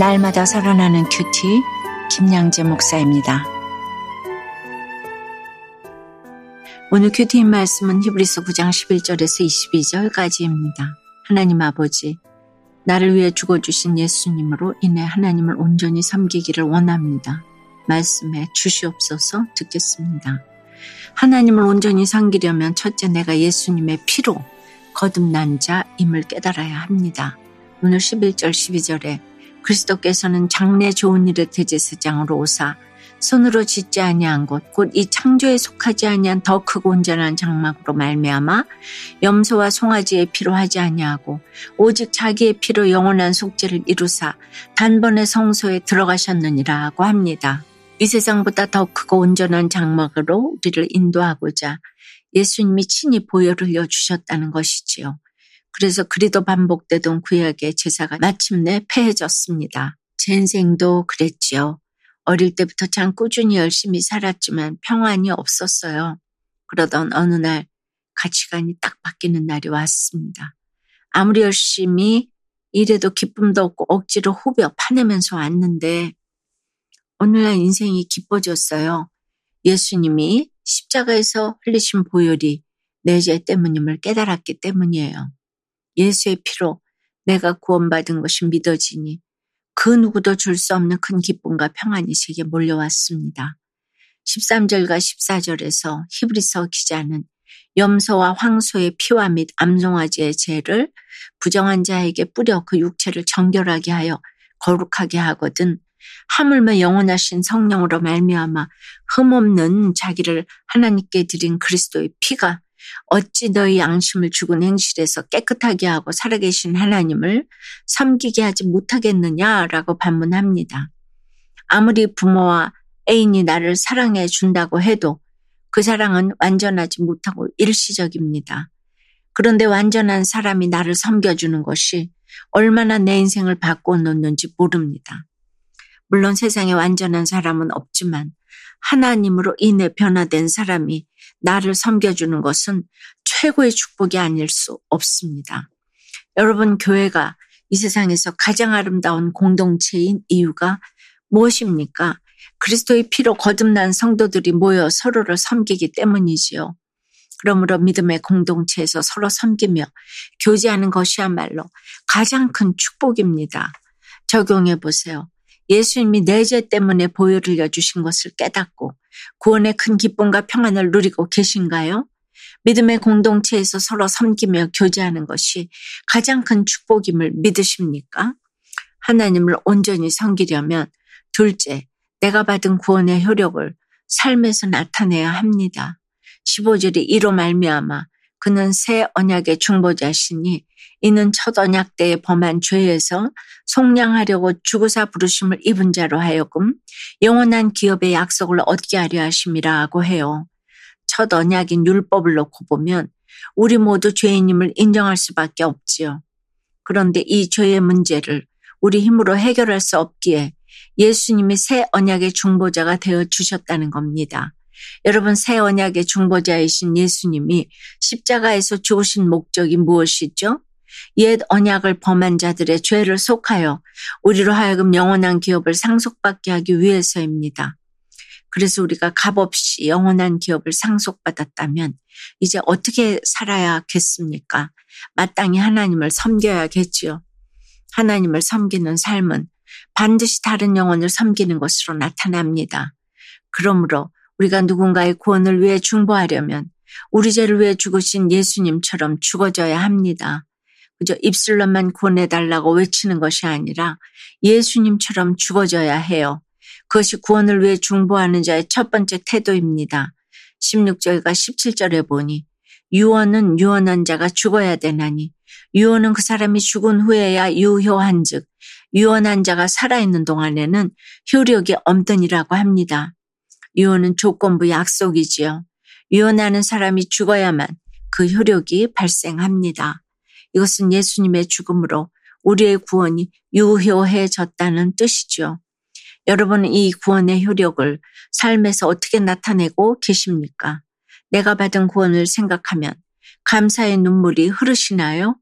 날마다 살아나는 큐티 김양재 목사입니다. 오늘 큐티인 말씀은 히브리서 9장 11절에서 22절까지입니다. 하나님 아버지, 나를 위해 죽어주신 예수님으로 인해 하나님을 온전히 섬기기를 원합니다. 말씀해 주시옵소서 듣겠습니다. 하나님을 온전히 섬기려면 첫째 내가 예수님의 피로 거듭난 자임을 깨달아야 합니다. 오늘 11절 12절에 그리스도께서는 장래 좋은 일의 대제사장으로 오사 손으로 짓지 아니한 것곧이 창조에 속하지 아니한 더 크고 온전한 장막으로 말미암아 염소와 송아지의 피로 하지 아니하고 오직 자기의 피로 영원한 속죄를 이루사 단번에 성소에 들어가셨느니라고 합니다. 이 세상보다 더 크고 온전한 장막으로 우리를 인도하고자 예수님이 친히 보혈을 흘려 주셨다는 것이지요. 그래서 그리도 반복되던 구약의 제사가 마침내 폐해졌습니다. 제 인생도 그랬지요. 어릴 때부터 참 꾸준히 열심히 살았지만 평안이 없었어요. 그러던 어느 날 가치관이 딱 바뀌는 날이 왔습니다. 아무리 열심히 일해도 기쁨도 없고 억지로 후벼 파내면서 왔는데 오늘날 인생이 기뻐졌어요. 예수님이 십자가에서 흘리신 보혈이 내 죄 때문임을 깨달았기 때문이에요. 예수의 피로 내가 구원받은 것이 믿어지니 그 누구도 줄 수 없는 큰 기쁨과 평안이 제게 몰려왔습니다. 13절과 14절에서 히브리서 기자는 염소와 황소의 피와 및 암송아지의 죄를 부정한 자에게 뿌려 그 육체를 정결하게 하여 거룩하게 하거든 하물며 영원하신 성령으로 말미암아 흠없는 자기를 하나님께 드린 그리스도의 피가 어찌 너희 양심을 죽은 행실에서 깨끗하게 하고 살아계신 하나님을 섬기게 하지 못하겠느냐라고 반문합니다. 아무리 부모와 애인이 나를 사랑해 준다고 해도 그 사랑은 완전하지 못하고 일시적입니다. 그런데 완전한 사람이 나를 섬겨주는 것이 얼마나 내 인생을 바꿔놓는지 모릅니다. 물론 세상에 완전한 사람은 없지만 하나님으로 인해 변화된 사람이 나를 섬겨주는 것은 최고의 축복이 아닐 수 없습니다. 여러분, 교회가 이 세상에서 가장 아름다운 공동체인 이유가 무엇입니까? 그리스도의 피로 거듭난 성도들이 모여 서로를 섬기기 때문이지요. 그러므로 믿음의 공동체에서 서로 섬기며 교제하는 것이야말로 가장 큰 축복입니다. 적용해 보세요. 예수님이 내 죄 때문에 보혈을 흘려주신 것을 깨닫고 구원의 큰 기쁨과 평안을 누리고 계신가요? 믿음의 공동체에서 서로 섬기며 교제하는 것이 가장 큰 축복임을 믿으십니까? 하나님을 온전히 섬기려면 둘째, 내가 받은 구원의 효력을 삶에서 나타내야 합니다. 15절이 이로 말미암아 그는 새 언약의 중보자시니 이는 첫 언약 때에 범한 죄에서 속량하려고 주구사 부르심을 입은 자로 하여금 영원한 기업의 약속을 얻게 하려 하심이라고 해요. 첫 언약인 율법을 놓고 보면 우리 모두 죄인임을 인정할 수밖에 없지요. 그런데 이 죄의 문제를 우리 힘으로 해결할 수 없기에 예수님이 새 언약의 중보자가 되어 주셨다는 겁니다. 여러분 새 언약의 중보자이신 예수님이 십자가에서 죽으신 목적이 무엇이죠? 옛 언약을 범한 자들의 죄를 속하여 우리로 하여금 영원한 기업을 상속받게 하기 위해서입니다. 그래서 우리가 값없이 영원한 기업을 상속받았다면 이제 어떻게 살아야겠습니까? 마땅히 하나님을 섬겨야겠지요. 하나님을 섬기는 삶은 반드시 다른 영혼을 섬기는 것으로 나타납니다. 그러므로 우리가 누군가의 구원을 위해 중보하려면 우리 죄를 위해 죽으신 예수님처럼 죽어져야 합니다. 그저 입술로만 구원해달라고 외치는 것이 아니라 예수님처럼 죽어져야 해요. 그것이 구원을 위해 중보하는 자의 첫 번째 태도입니다. 16절과 17절에 보니 유언은 유언한 자가 죽어야 되나니 유언은 그 사람이 죽은 후에야 유효한 즉 유언한 자가 살아있는 동안에는 효력이 없더니라고 합니다. 유언은 조건부 약속이지요. 유언하는 사람이 죽어야만 그 효력이 발생합니다. 이것은 예수님의 죽음으로 우리의 구원이 유효해졌다는 뜻이죠. 여러분은 이 구원의 효력을 삶에서 어떻게 나타내고 계십니까? 내가 받은 구원을 생각하면 감사의 눈물이 흐르시나요?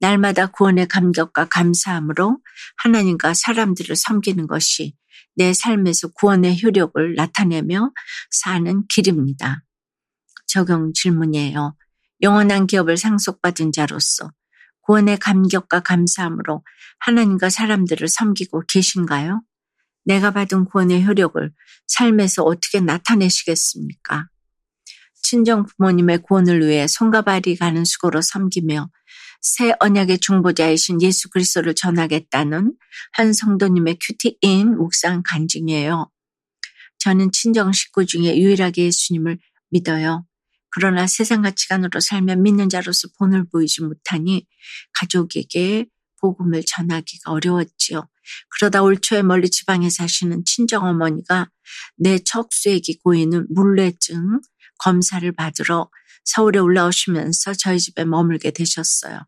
날마다 구원의 감격과 감사함으로 하나님과 사람들을 섬기는 것이 내 삶에서 구원의 효력을 나타내며 사는 길입니다. 적용 질문이에요. 영원한 기업을 상속받은 자로서 구원의 감격과 감사함으로 하나님과 사람들을 섬기고 계신가요? 내가 받은 구원의 효력을 삶에서 어떻게 나타내시겠습니까? 친정 부모님의 구원을 위해 손과 발이 가는 수고로 섬기며 새 언약의 중보자이신 예수 그리스도를 전하겠다는 한 성도님의 큐티인 묵상 간증이에요. 저는 친정 식구 중에 유일하게 예수님을 믿어요. 그러나 세상 가치관으로 살면 믿는 자로서 본을 보이지 못하니 가족에게 복음을 전하기가 어려웠지요. 그러다 올 초에 멀리 지방에 사시는 친정 어머니가 내 척수액이 고이는 물뇌증 검사를 받으러 서울에 올라오시면서 저희 집에 머물게 되셨어요.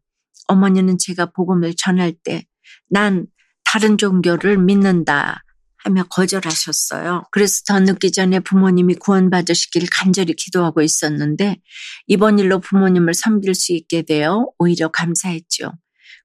어머니는 제가 복음을 전할 때 난 다른 종교를 믿는다 하며 거절하셨어요. 그래서 더 늦기 전에 부모님이 구원받으시길 간절히 기도하고 있었는데 이번 일로 부모님을 섬길 수 있게 되어 오히려 감사했죠.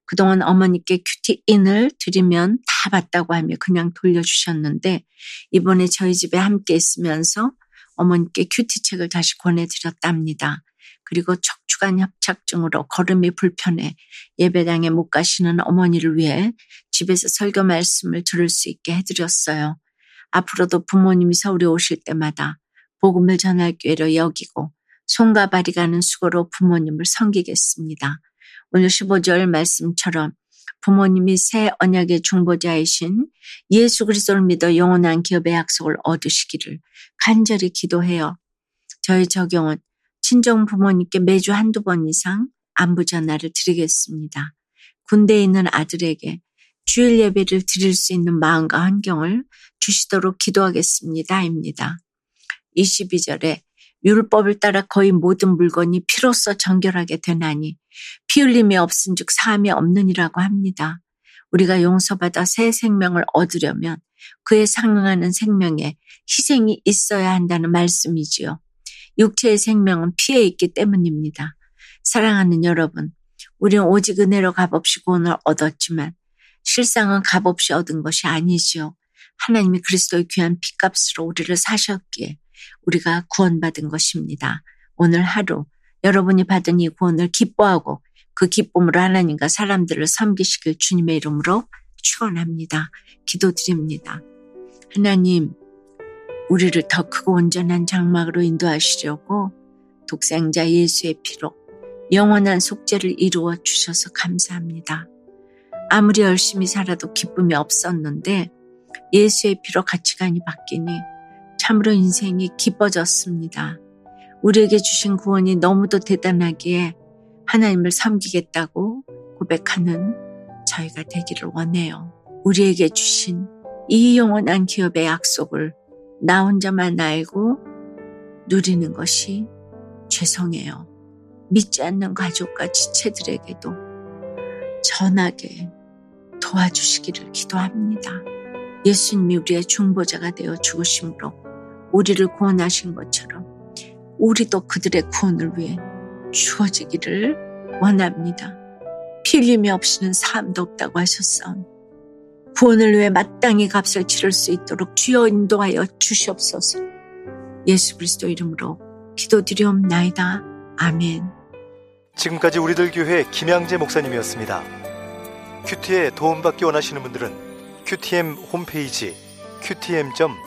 그동안 어머니께 큐티인을 드리면 다 받다고 하며 그냥 돌려주셨는데 이번에 저희 집에 함께 있으면서 어머니께 큐티책을 다시 권해드렸답니다. 그리고 척추관 협착증으로 걸음이 불편해 예배당에 못 가시는 어머니를 위해 집에서 설교 말씀을 들을 수 있게 해드렸어요. 앞으로도 부모님이 서울에 오실 때마다 복음을 전할 기회로 여기고 손과 발이 가는 수고로 부모님을 섬기겠습니다. 오늘 15절 말씀처럼 부모님이 새 언약의 중보자이신 예수 그리스도를 믿어 영원한 기업의 약속을 얻으시기를 간절히 기도해요. 저희 적용은 친정 부모님께 매주 한두 번 이상 안부 전화를 드리겠습니다. 군대에 있는 아들에게 주일 예배를 드릴 수 있는 마음과 환경을 주시도록 기도하겠습니다. 입니다. 22절에 율법을 따라 거의 모든 물건이 피로써 정결하게 되나니 피 흘림이 없은즉 사함이 없느니라고 합니다. 우리가 용서받아 새 생명을 얻으려면 그에 상응하는 생명에 희생이 있어야 한다는 말씀이지요. 육체의 생명은 피해 있기 때문입니다. 사랑하는 여러분, 우리는 오직 은혜로 값없이 구원을 얻었지만 실상은 값없이 얻은 것이 아니지요. 하나님이 그리스도의 귀한 피값으로 우리를 사셨기에 우리가 구원받은 것입니다. 오늘 하루 여러분이 받은 이 구원을 기뻐하고 그 기쁨으로 하나님과 사람들을 섬기시길 주님의 이름으로 축원합니다. 기도드립니다. 하나님, 우리를 더 크고 온전한 장막으로 인도하시려고 독생자 예수의 피로 영원한 속죄를 이루어 주셔서 감사합니다. 아무리 열심히 살아도 기쁨이 없었는데 예수의 피로 가치관이 바뀌니 참으로 인생이 기뻐졌습니다. 우리에게 주신 구원이 너무도 대단하기에 하나님을 섬기겠다고 고백하는 저희가 되기를 원해요. 우리에게 주신 이 영원한 기업의 약속을 나 혼자만 알고 누리는 것이 죄송해요. 믿지 않는 가족과 지체들에게도 전하게 도와주시기를 기도합니다. 예수님이 우리의 중보자가 되어 죽으심으로 우리를 구원하신 것처럼 우리도 그들의 구원을 위해 주어지기를 원합니다. 필림이 없이는 삶도 없다고 하셨사오니 구원을 위해 마땅히 값을 치를 수 있도록 주여 인도하여 주시옵소서. 예수 그리스도 이름으로 기도드리옵나이다. 아멘. 지금까지 우리들 교회 김양재 목사님이었습니다. 큐티에 도움받기 원하시는 분들은 큐티엠 홈페이지 qtm.or.kr